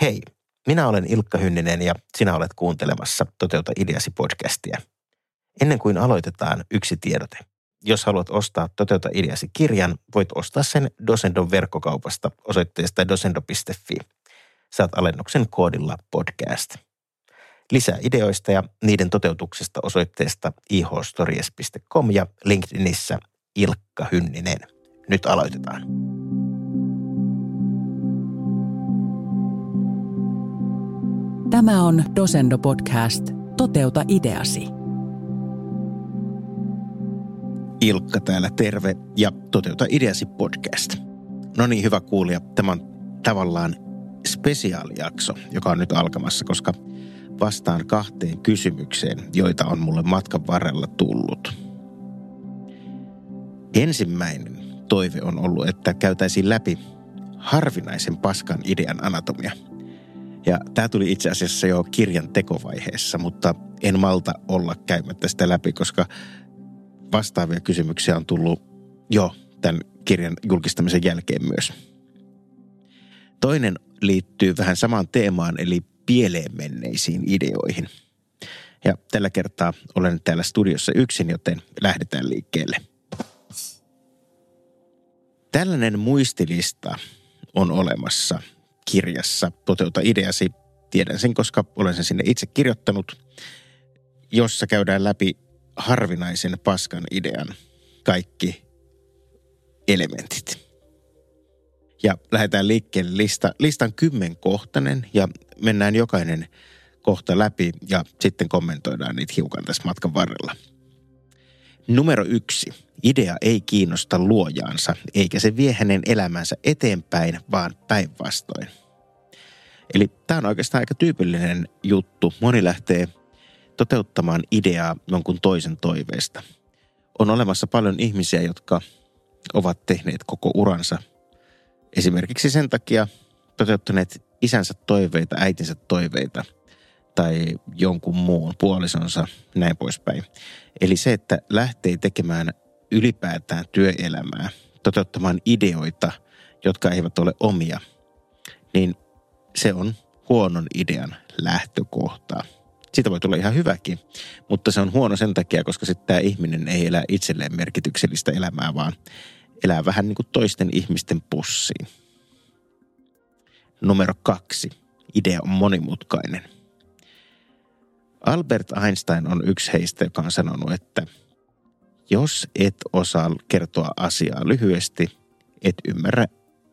Hei, minä olen Ilkka Hynninen ja sinä olet kuuntelemassa Toteuta ideasi podcastia. Ennen kuin aloitetaan yksi tiedote. Jos haluat ostaa Toteuta ideasi kirjan, voit ostaa sen Dosendon verkkokaupasta osoitteesta dosendo.fi. Saat alennuksen koodilla podcast. Lisää ideoista ja niiden toteutuksesta osoitteesta ihstories.com ja LinkedInissä Ilkka Hynninen. Nyt aloitetaan. Tämä on Dosendo Podcast. Toteuta ideasi. Ilkka täällä terve ja Toteuta ideasi podcast. No niin, hyvä kuulija. Tämä on tavallaan spesiaalijakso, joka on nyt alkamassa, koska vastaan kahteen kysymykseen, joita on mulle matkan varrella tullut. Ensimmäinen toive on ollut, että käytäisiin läpi harvinaisen paskan idean anatomia – ja tämä tuli itse asiassa jo kirjan tekovaiheessa, mutta en malta olla käymättä sitä läpi, koska vastaavia kysymyksiä on tullut jo tämän kirjan julkistamisen jälkeen myös. Toinen liittyy vähän samaan teemaan, eli pieleen menneisiin ideoihin. Ja tällä kertaa olen täällä studiossa yksin, joten lähdetään liikkeelle. Tällainen muistilista on olemassa – kirjassa Toteuta ideasi. Tiedän sen, koska olen sen sinne itse kirjoittanut, jossa käydään läpi harvinaisen paskan idean kaikki elementit. Ja lähdetään liikkeelle lista, listan kymmenkohtainen ja mennään jokainen kohta läpi ja sitten kommentoidaan niitä hiukan tässä matkan varrella. Numero yksi. Idea ei kiinnosta luojaansa, eikä se vie hänen elämänsä eteenpäin, vaan päinvastoin. Eli tämä on oikeastaan aika tyypillinen juttu. Moni lähtee toteuttamaan ideaa jonkun toisen toiveesta. On olemassa paljon ihmisiä, jotka ovat tehneet koko uransa esimerkiksi sen takia toteuttaneet isänsä toiveita, äitinsä toiveita tai jonkun muun puolisonsa, näin poispäin. Eli se, että lähtee tekemään ylipäätään työelämää, toteuttamaan ideoita, jotka eivät ole omia, niin se on huonon idean lähtökohtaa. Siitä voi tulla ihan hyväkin, mutta se on huono sen takia, koska sitten tämä ihminen ei elä itselleen merkityksellistä elämää, vaan elää vähän niin kuin toisten ihmisten pussiin. Numero kaksi. Idea on monimutkainen. Albert Einstein on yksi heistä, joka on sanonut, että jos et osaa kertoa asiaa lyhyesti, et ymmärrä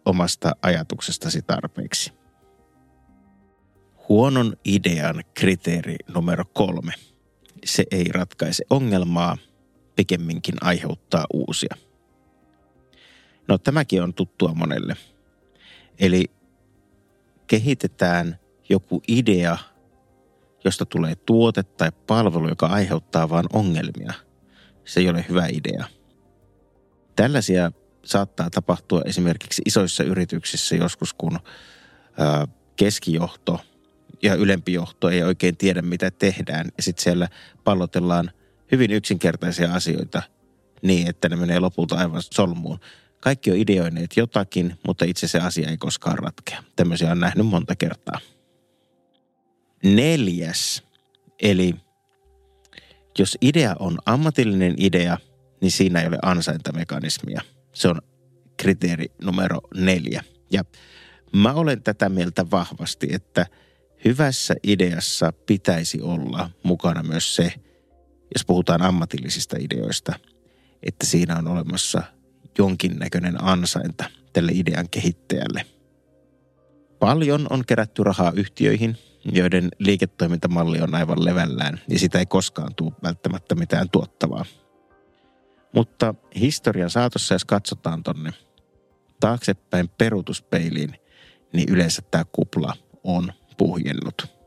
omasta ajatuksestasi tarpeeksi. Huonon idean kriteeri numero kolme. Se ei ratkaise ongelmaa, pikemminkin aiheuttaa uusia. No tämäkin on tuttua monelle. Eli kehitetään joku idea, josta tulee tuote tai palvelu, joka aiheuttaa vain ongelmia. Se ei ole hyvä idea. Tällaisia saattaa tapahtua esimerkiksi isoissa yrityksissä joskus, kun keskijohto – ja ylempi johto ei oikein tiedä, mitä tehdään. Ja sitten siellä pallotellaan hyvin yksinkertaisia asioita niin, että ne menee lopulta aivan solmuun. Kaikki on ideoineet jotakin, mutta itse se asia ei koskaan ratkea. Tämmöisiä on nähnyt monta kertaa. Neljäs, eli jos idea on ammatillinen idea, niin siinä ei ole ansaintamekanismia. Se on kriteeri numero neljä. Ja mä olen tätä mieltä vahvasti, että – hyvässä ideassa pitäisi olla mukana myös se, jos puhutaan ammatillisista ideoista, että siinä on olemassa jonkinnäköinen ansainta tälle idean kehittäjälle. Paljon on kerätty rahaa yhtiöihin, joiden liiketoimintamalli on aivan levällään ja sitä ei koskaan tule välttämättä mitään tuottavaa. Mutta historian saatossa, jos katsotaan tonne taaksepäin peruutuspeiliin, niin yleensä tämä kupla on puhjennut.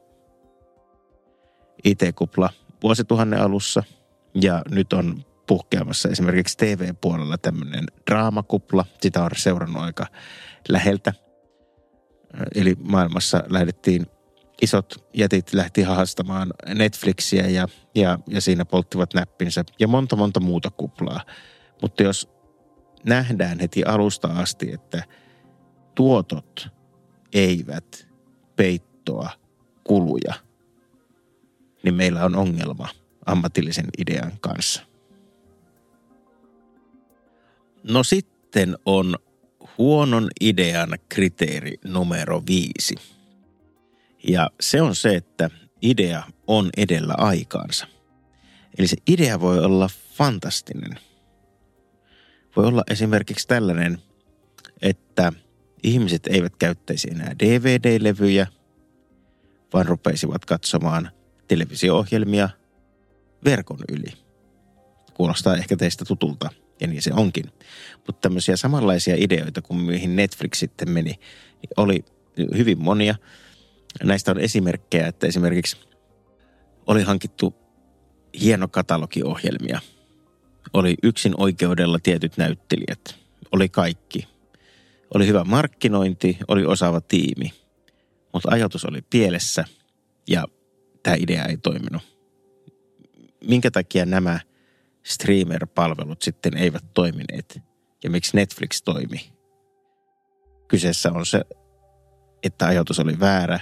IT-kupla vuosituhannen alussa ja nyt on puhkeamassa esimerkiksi TV-puolella tämmöinen draamakupla. Sitä on seurannut aika läheltä. Eli maailmassa lähdettiin, isot jätit lähti haastamaan Netflixiä ja, ja, ja siinä polttivat näppinsä ja monta monta muuta kuplaa. Mutta jos nähdään heti alusta asti, että tuotot eivät peittoa, kuluja, niin meillä on ongelma ammatillisen idean kanssa. No sitten on huonon idean kriteeri numero viisi. Ja se on se, että idea on edellä aikaansa. Eli se idea voi olla fantastinen. Voi olla esimerkiksi tällainen, että ihmiset eivät käyttäisi enää DVD-levyjä, vaan rupeisivat katsomaan televisio-ohjelmia verkon yli. Kuulostaa ehkä teistä tutulta, ja niin se onkin. Mutta tämmöisiä samanlaisia ideoita kuin mihin Netflix sitten meni, niin oli hyvin monia. Näistä on esimerkkejä, että esimerkiksi oli hankittu hieno katalogiohjelmia. Oli yksin oikeudella tietyt näyttelijät. Oli kaikki. Oli hyvä markkinointi, oli osaava tiimi. Mutta ajatus oli pielessä ja tämä idea ei toiminut. Minkä takia nämä streamer-palvelut sitten eivät toimineet ja miksi Netflix toimi? Kyseessä on se, että ajatus oli väärä,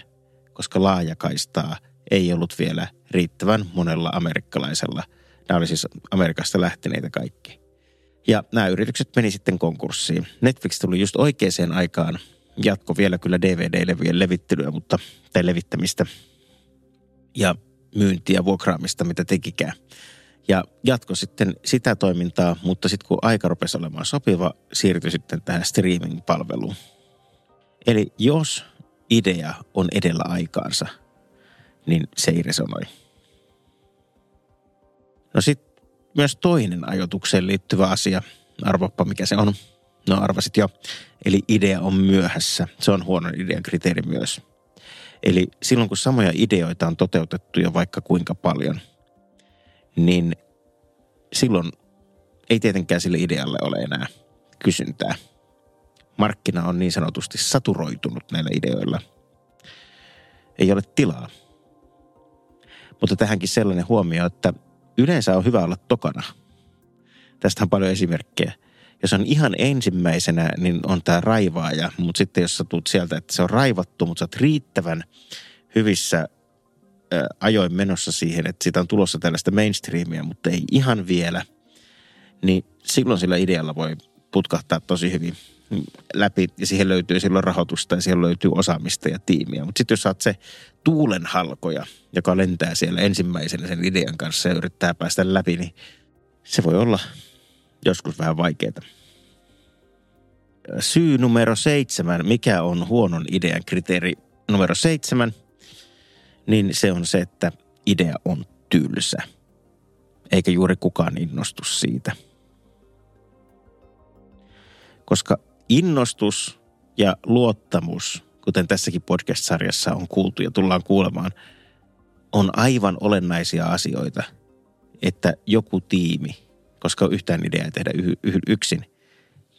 koska laajakaistaa ei ollut vielä riittävän monella amerikkalaisella. Nämä oli siis Amerikasta lähteneitä kaikki. Ja nämä yritykset meni sitten konkurssiin. Netflix tuli just oikeaan aikaan. Jatko vielä kyllä DVD-levyjen levittelyä, mutta, tai levittämistä. Ja myyntiä, vuokraamista, mitä tekikään. Ja jatko sitten sitä toimintaa, mutta sitten kun aika rupesi olemaan sopiva, siirtyi sitten tähän streaming-palveluun. Eli jos idea on edellä aikaansa, niin se ei resonoi. No sitten myös toinen ajotukseen liittyvä asia. Arvoppa, mikä se on. No arvasit jo. Eli idea on myöhässä. Se on huono idean kriteeri myös. Eli silloin kun samoja ideoita on toteutettu jo vaikka kuinka paljon, niin silloin ei tietenkään sille idealle ole enää kysyntää. Markkina on niin sanotusti saturoitunut näillä ideoilla. Ei ole tilaa. Mutta tähänkin sellainen huomio, että yleensä on hyvä olla tokana. Tästä on paljon esimerkkejä. Jos on ihan ensimmäisenä, niin on tämä raivaaja, mutta sitten jos sä tulet sieltä, että se on raivattu, mutta sä oot riittävän hyvissä ajoin menossa siihen, että siitä on tulossa tällaista mainstreamia, mutta ei ihan vielä, niin silloin sillä idealla voi putkahtaa tosi hyvin läpi ja siihen löytyy silloin rahoitusta ja siihen löytyy osaamista ja tiimiä. Mutta sitten jos saat se tuulenhalkoja, joka lentää siellä ensimmäisenä sen idean kanssa ja yrittää päästä läpi, niin se voi olla joskus vähän vaikeaa. Syy numero seitsemän, mikä on huonon idean kriteeri numero seitsemän, niin se on se, että idea on tylsä. Eikä juuri kukaan innostu siitä. Koska innostus ja luottamus, kuten tässäkin podcast-sarjassa on kuultu ja tullaan kuulemaan, on aivan olennaisia asioita, että joku tiimi, koska yhtään ideaa tehdä yksin,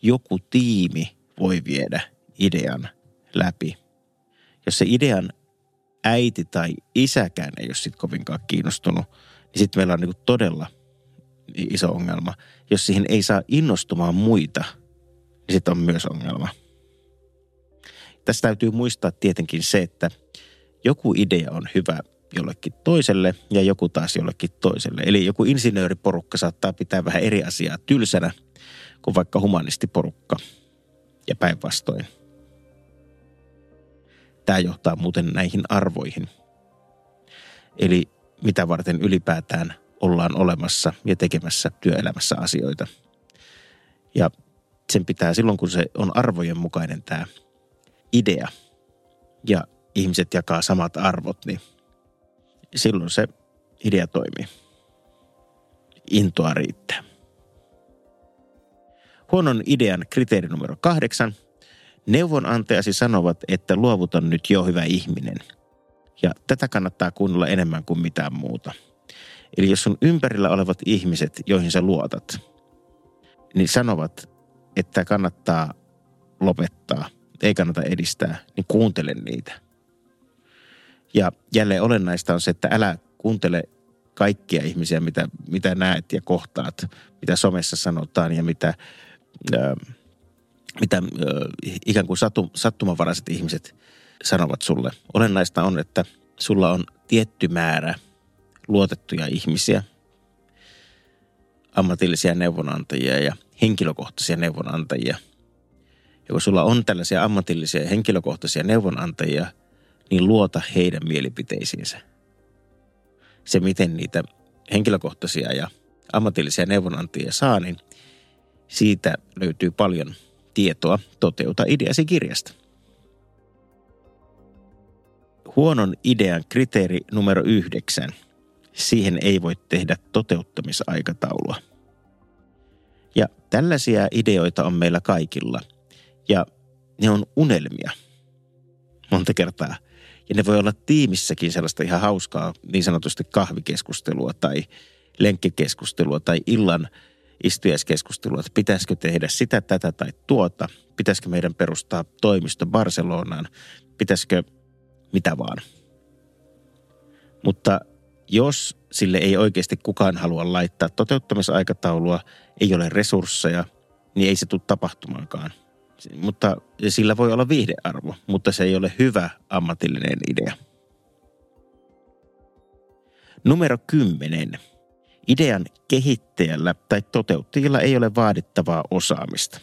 joku tiimi voi viedä idean läpi. Jos se idean äiti tai isäkään ei ole sitten kovinkaan kiinnostunut, niin sitten meillä on niin todella iso ongelma. Jos siihen ei saa innostumaan muita – niin sitten on myös ongelma. Tässä täytyy muistaa tietenkin se, että joku idea on hyvä jollekin toiselle ja joku taas jollekin toiselle. Eli joku insinööriporukka saattaa pitää vähän eri asiaa tylsänä kuin vaikka humanistiporukka ja päinvastoin. Tämä johtaa muuten näihin arvoihin. Eli mitä varten ylipäätään ollaan olemassa ja tekemässä työelämässä asioita. Ja sen pitää silloin, kun se on arvojen mukainen tämä idea ja ihmiset jakaa samat arvot, niin silloin se idea toimii. Intoa riittää. Huonon idean kriteeri numero kahdeksan. Neuvonantajasi sanovat, että luovuta nyt jo hyvä ihminen. Ja tätä kannattaa kuunnella enemmän kuin mitään muuta. Eli jos sun ympärillä olevat ihmiset, joihin sä luotat, niin sanovat, että kannattaa lopettaa, ei kannata edistää, niin kuuntele niitä. Ja jälleen olennaista on se, että älä kuuntele kaikkia ihmisiä, mitä, mitä näet ja kohtaat, mitä somessa sanotaan ja mitä, ää, mitä ää, ikään kuin satu, sattumavaraiset ihmiset sanovat sulle. Olennaista on, että sulla on tietty määrä luotettuja ihmisiä, ammatillisia neuvonantajia ja henkilökohtaisia neuvonantajia. Ja kun sulla on tällaisia ammatillisia henkilökohtaisia neuvonantajia, niin luota heidän mielipiteisiinsä. Se, miten niitä henkilökohtaisia ja ammatillisia neuvonantajia saa, niin siitä löytyy paljon tietoa Toteuta ideasi kirjasta. Huonon idean kriteeri numero yhdeksän. Siihen ei voi tehdä toteuttamisaikataulua. Tällaisia ideoita on meillä kaikilla. Ja ne on unelmia monta kertaa. Ja ne voi olla tiimissäkin sellaista ihan hauskaa niin sanotusti kahvikeskustelua tai lenkkikeskustelua tai illan istujaskeskustelua, että pitäisikö tehdä sitä, tätä tai tuota. Pitäisikö meidän perustaa toimisto Barcelonaan. Pitäisikö mitä vaan. Mutta jos sille ei oikeasti kukaan halua laittaa toteuttamisaikataulua, ei ole resursseja, niin ei se tule tapahtumaankaan. Mutta sillä voi olla viihdearvo, mutta se ei ole hyvä ammatillinen idea. Numero 10. Idean kehittäjällä tai toteuttajilla ei ole vaadittavaa osaamista.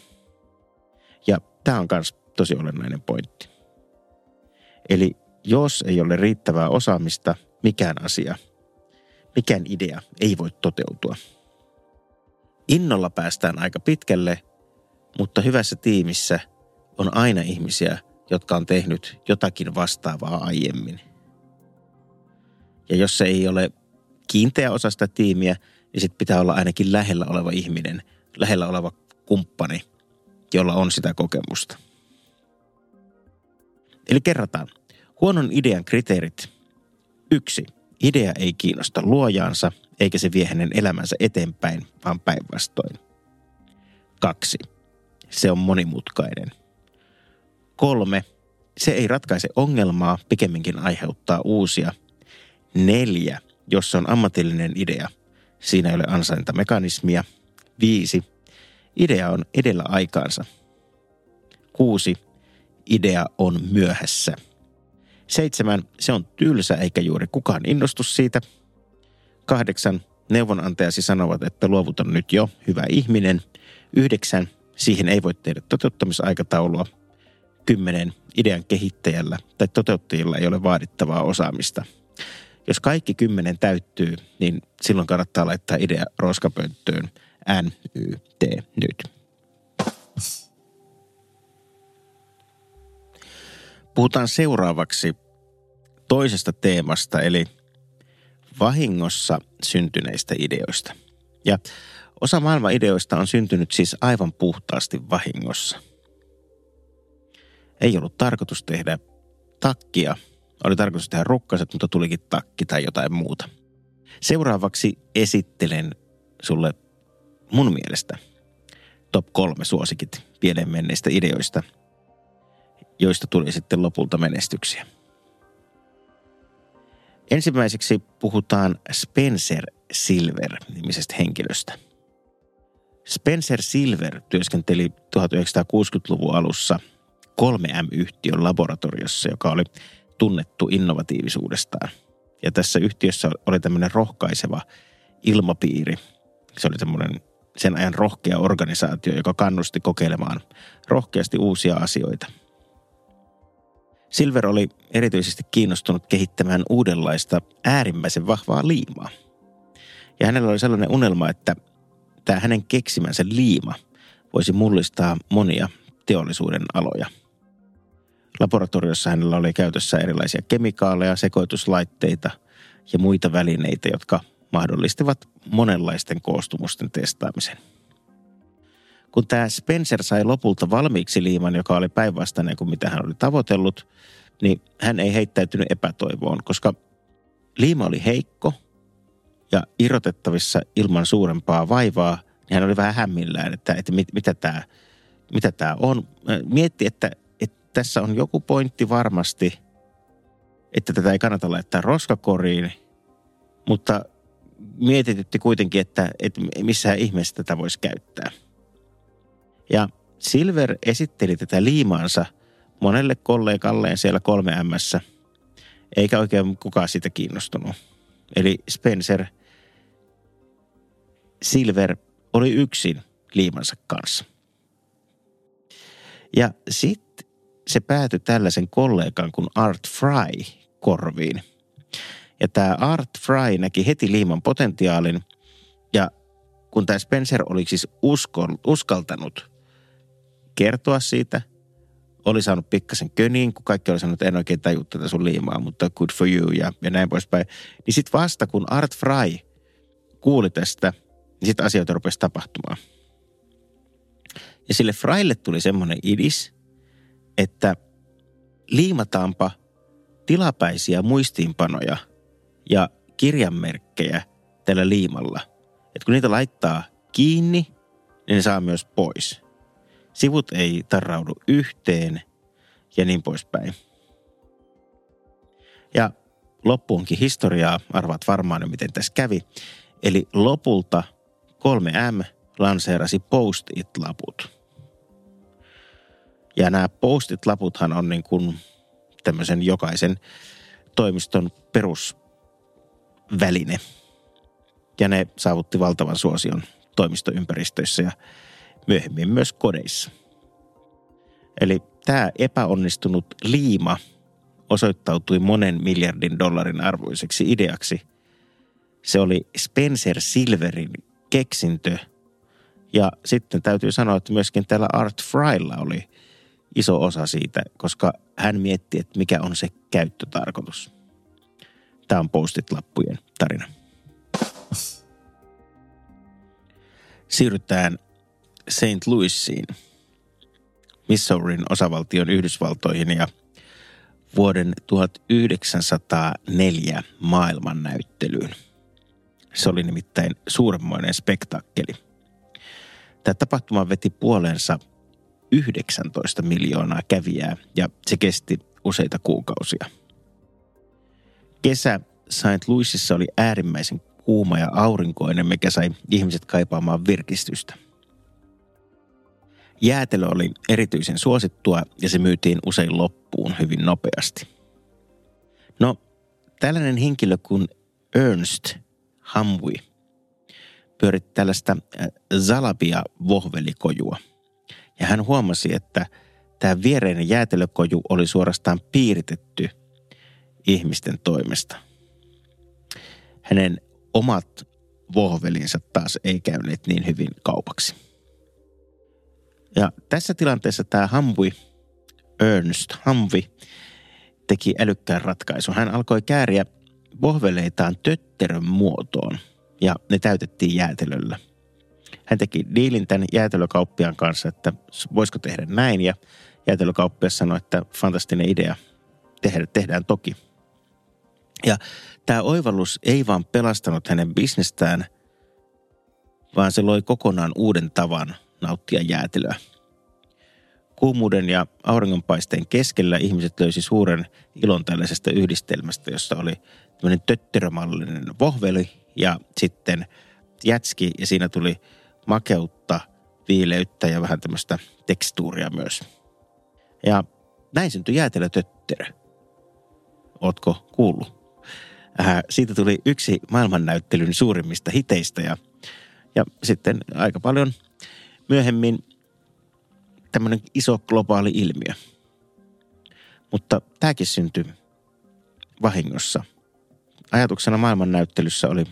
Ja tämä on myös tosi olennainen pointti. Eli jos ei ole riittävää osaamista, mikään asia, mikään idea ei voi toteutua. Innolla päästään aika pitkälle, mutta hyvässä tiimissä on aina ihmisiä, jotka on tehnyt jotakin vastaavaa aiemmin. Ja jos se ei ole kiinteä osa sitä tiimiä, niin sitten pitää olla ainakin lähellä oleva ihminen, lähellä oleva kumppani, jolla on sitä kokemusta. Eli kerrataan. Huonon idean kriteerit. Yksi. Idea ei kiinnosta luojaansa, eikä se vie hänen elämänsä eteenpäin, vaan päinvastoin. Kaksi. Se on monimutkainen. Kolme. Se ei ratkaise ongelmaa, pikemminkin aiheuttaa uusia. Neljä. Jos se on ammatillinen idea, siinä ei ole ansaintamekanismia. Viisi. Idea on edellä aikaansa. Kuusi. Idea on myöhässä – Seitsemän, se on tylsä eikä juuri kukaan innostu siitä. Kahdeksan, neuvonantajasi sanovat, että luovuta nyt jo, hyvä ihminen. Yhdeksän, siihen ei voi tehdä toteuttamisaikataulua. Kymmenen, idean kehittäjällä tai toteuttajilla ei ole vaadittavaa osaamista. Jos kaikki kymmenen täyttyy, niin silloin kannattaa laittaa idea roskapönttöön NYT nyt. Puhutaan seuraavaksi toisesta teemasta, eli vahingossa syntyneistä ideoista. Ja osa maailman ideoista on syntynyt siis aivan puhtaasti vahingossa. Ei ollut tarkoitus tehdä takkia. Oli tarkoitus tehdä rukkaset, mutta tulikin takki tai jotain muuta. Seuraavaksi esittelen sulle mun mielestä top kolme suosikit pieleen menneistä ideoista – joista tuli sitten lopulta menestyksiä. Ensimmäiseksi puhutaan Spencer Silver-nimisestä henkilöstä. Spencer Silver työskenteli 1960-luvun alussa 3M-yhtiön laboratoriossa, joka oli tunnettu innovatiivisuudestaan. Ja tässä yhtiössä oli tämmöinen rohkaiseva ilmapiiri. Se oli semmoinen sen ajan rohkea organisaatio, joka kannusti kokeilemaan rohkeasti uusia asioita – Silver oli erityisesti kiinnostunut kehittämään uudenlaista äärimmäisen vahvaa liimaa. Ja hänellä oli sellainen unelma, että tämä hänen keksimänsä liima voisi mullistaa monia teollisuuden aloja. Laboratoriossa hänellä oli käytössä erilaisia kemikaaleja, sekoituslaitteita ja muita välineitä, jotka mahdollistivat monenlaisten koostumusten testaamisen. Kun tämä Spencer sai lopulta valmiiksi liiman, joka oli päinvastainen kuin mitä hän oli tavoitellut, niin hän ei heittäytynyt epätoivoon, koska liima oli heikko ja irrotettavissa ilman suurempaa vaivaa, niin hän oli vähän hämmillään, että, että mit, mitä tämä mitä tämä on. Mietti, että, että tässä on joku pointti varmasti, että tätä ei kannata laittaa roskakoriin, mutta mietitytti kuitenkin, että, että missään ihmeessä tätä voisi käyttää – ja Silver esitteli tätä liimaansa monelle kollegalleen siellä 3 m eikä oikein kukaan siitä kiinnostunut. Eli Spencer Silver oli yksin liimansa kanssa. Ja sitten se päätyi tällaisen kollegan kuin Art Fry korviin. Ja tämä Art Fry näki heti liiman potentiaalin ja kun tämä Spencer oli siis uskon, uskaltanut kertoa siitä, oli saanut pikkasen köniin, kun kaikki oli sanonut, että en oikein taju tätä sun liimaa, mutta good for you ja, ja näin poispäin. Niin sitten vasta kun Art Fry kuuli tästä, niin sitten asioita rupesi tapahtumaan. Ja sille Fraille tuli semmoinen idis, että liimataanpa tilapäisiä muistiinpanoja ja kirjanmerkkejä tällä liimalla. Että kun niitä laittaa kiinni, niin ne saa myös pois. Sivut ei tarraudu yhteen ja niin poispäin. Ja loppuunkin historiaa, arvaat varmaan miten tässä kävi. Eli lopulta 3M lanseerasi post-it-laput. Ja nämä post-it-laputhan on niin kuin tämmöisen jokaisen toimiston perusväline. Ja ne saavutti valtavan suosion toimistoympäristöissä ja myöhemmin myös kodeissa. Eli tämä epäonnistunut liima osoittautui monen miljardin dollarin arvoiseksi ideaksi. Se oli Spencer Silverin keksintö. Ja sitten täytyy sanoa, että myöskin täällä Art Frylla oli iso osa siitä, koska hän mietti, että mikä on se käyttötarkoitus. Tämä on postit-lappujen tarina. Siirrytään St. Louisiin, Missourin osavaltion Yhdysvaltoihin ja vuoden 1904 maailmannäyttelyyn. Se oli nimittäin suuremmoinen spektaakkeli. Tämä tapahtuma veti puoleensa 19 miljoonaa kävijää ja se kesti useita kuukausia. Kesä St. Louisissa oli äärimmäisen kuuma ja aurinkoinen, mikä sai ihmiset kaipaamaan virkistystä. Jäätelö oli erityisen suosittua ja se myytiin usein loppuun hyvin nopeasti. No, tällainen henkilö kuin Ernst Hamwi pyöritti tällaista äh, Zalabia vohvelikojua – ja hän huomasi, että tämä viereinen jäätelökoju oli suorastaan piiritetty ihmisten toimesta. Hänen omat vohvelinsa taas ei käyneet niin hyvin kaupaksi. Ja tässä tilanteessa tämä Hamvi, Ernst Hamvi, teki älykkään ratkaisun. Hän alkoi kääriä vohveleitaan tötterön muotoon ja ne täytettiin jäätelöllä – hän teki diilin tämän jäätelökauppiaan kanssa, että voisiko tehdä näin. Ja jäätelökauppias sanoi, että fantastinen idea, tehdä, tehdään toki. Ja tämä oivallus ei vaan pelastanut hänen bisnestään, vaan se loi kokonaan uuden tavan nauttia jäätelöä. Kuumuuden ja auringonpaisteen keskellä ihmiset löysi suuren ilon tällaisesta yhdistelmästä, jossa oli tämmöinen tötterömallinen vohveli ja sitten jätski ja siinä tuli – makeutta, viileyttä ja vähän tämmöistä tekstuuria myös. Ja näin syntyi jäätelötötterö. Ootko kuullut? Äh, siitä tuli yksi maailmannäyttelyn suurimmista hiteistä ja, ja sitten aika paljon myöhemmin tämmöinen iso globaali ilmiö. Mutta tämäkin syntyi vahingossa. Ajatuksena maailmannäyttelyssä oli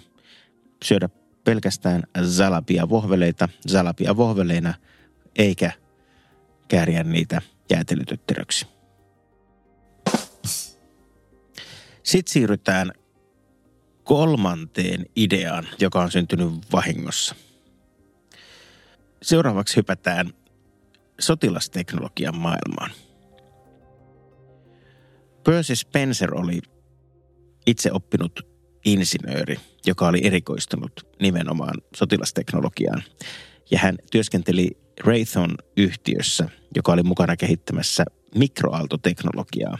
syödä pelkästään zalapia vohveleita zalapia vohveleina, eikä kääriä niitä jäätelytötteröksi. Sitten siirrytään kolmanteen ideaan, joka on syntynyt vahingossa. Seuraavaksi hypätään sotilasteknologian maailmaan. Percy Spencer oli itse oppinut insinööri, joka oli erikoistunut nimenomaan sotilasteknologiaan. Ja hän työskenteli Raytheon-yhtiössä, joka oli mukana kehittämässä mikroaaltoteknologiaa.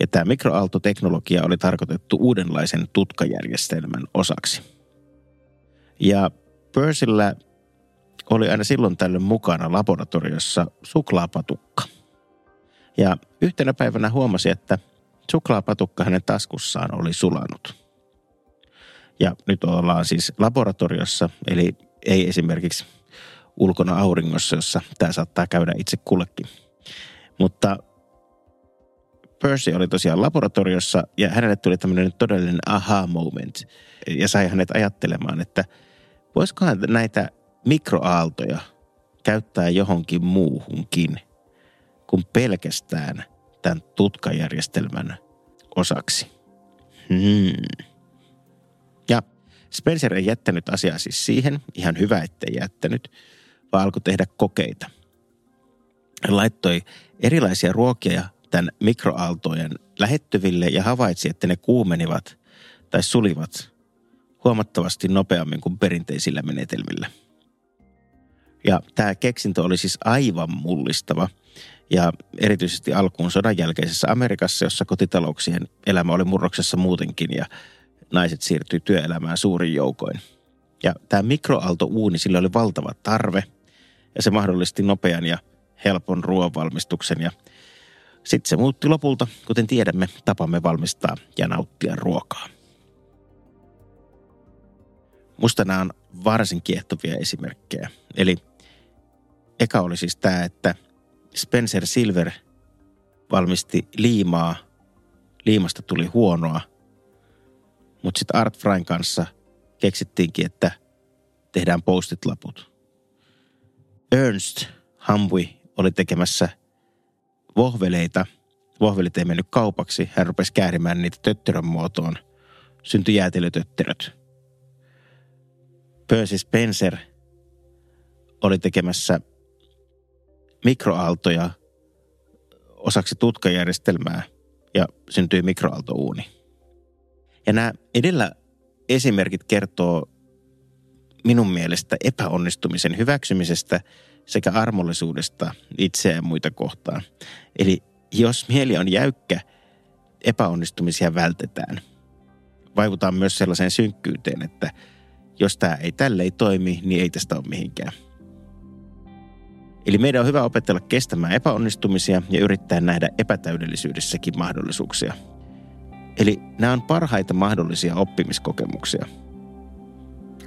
Ja tämä mikroaaltoteknologia oli tarkoitettu uudenlaisen tutkajärjestelmän osaksi. Ja Percyllä oli aina silloin tällöin mukana laboratoriossa suklaapatukka. Ja yhtenä päivänä huomasi, että suklaapatukka hänen taskussaan oli sulanut. Ja nyt ollaan siis laboratoriossa, eli ei esimerkiksi ulkona auringossa, jossa tämä saattaa käydä itse kullekin. Mutta Percy oli tosiaan laboratoriossa ja hänelle tuli tämmöinen todellinen aha moment ja sai hänet ajattelemaan, että voisikohan näitä mikroaaltoja käyttää johonkin muuhunkin kuin pelkästään tämän tutkajärjestelmän osaksi. Hmm. Ja Spencer ei jättänyt asiaa siis siihen, ihan hyvä ettei jättänyt, vaan alkoi tehdä kokeita. Hän laittoi erilaisia ruokia tämän mikroaaltojen lähettyville ja havaitsi, että ne kuumenivat tai sulivat huomattavasti nopeammin kuin perinteisillä menetelmillä. Ja tämä keksintö oli siis aivan mullistava. Ja erityisesti alkuun sodan jälkeisessä Amerikassa, jossa kotitalouksien elämä oli murroksessa muutenkin ja naiset siirtyi työelämään suurin joukoin. Ja tämä mikroaaltouuni, sillä oli valtava tarve ja se mahdollisti nopean ja helpon ruoanvalmistuksen ja sitten se muutti lopulta, kuten tiedämme, tapamme valmistaa ja nauttia ruokaa. Musta nämä on varsin kiehtovia esimerkkejä. Eli eka oli siis tämä, että Spencer Silver valmisti liimaa. Liimasta tuli huonoa. Mutta sitten Art Fryn kanssa keksittiinkin, että tehdään postit-laput. Ernst Hamwi oli tekemässä vohveleita. Vohvelit ei mennyt kaupaksi. Hän rupesi käärimään niitä tötterön muotoon. Syntyi jäätelötötteröt. Percy Spencer oli tekemässä mikroaaltoja osaksi tutkajärjestelmää ja syntyi mikroaaltouuni. Ja nämä edellä esimerkit kertoo minun mielestä epäonnistumisen hyväksymisestä sekä armollisuudesta itseä ja muita kohtaan. Eli jos mieli on jäykkä, epäonnistumisia vältetään. Vaivutaan myös sellaiseen synkkyyteen, että jos tämä ei tälle ei toimi, niin ei tästä ole mihinkään. Eli meidän on hyvä opetella kestämään epäonnistumisia ja yrittää nähdä epätäydellisyydessäkin mahdollisuuksia. Eli nämä on parhaita mahdollisia oppimiskokemuksia.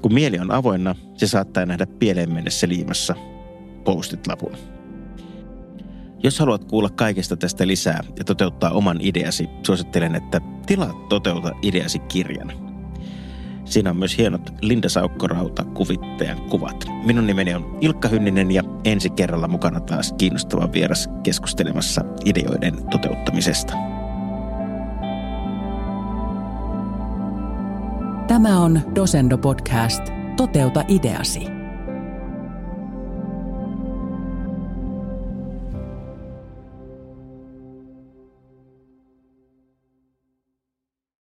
Kun mieli on avoinna, se saattaa nähdä pieleen mennessä liimassa postit-lapun. Jos haluat kuulla kaikesta tästä lisää ja toteuttaa oman ideasi, suosittelen, että tilaa Toteuta ideasi kirjan – Siinä on myös hienot Linda Saukkorauta kuvittajan kuvat. Minun nimeni on Ilkka Hynninen ja ensi kerralla mukana taas kiinnostava vieras keskustelemassa ideoiden toteuttamisesta. Tämä on Dosendo Podcast. Toteuta ideasi.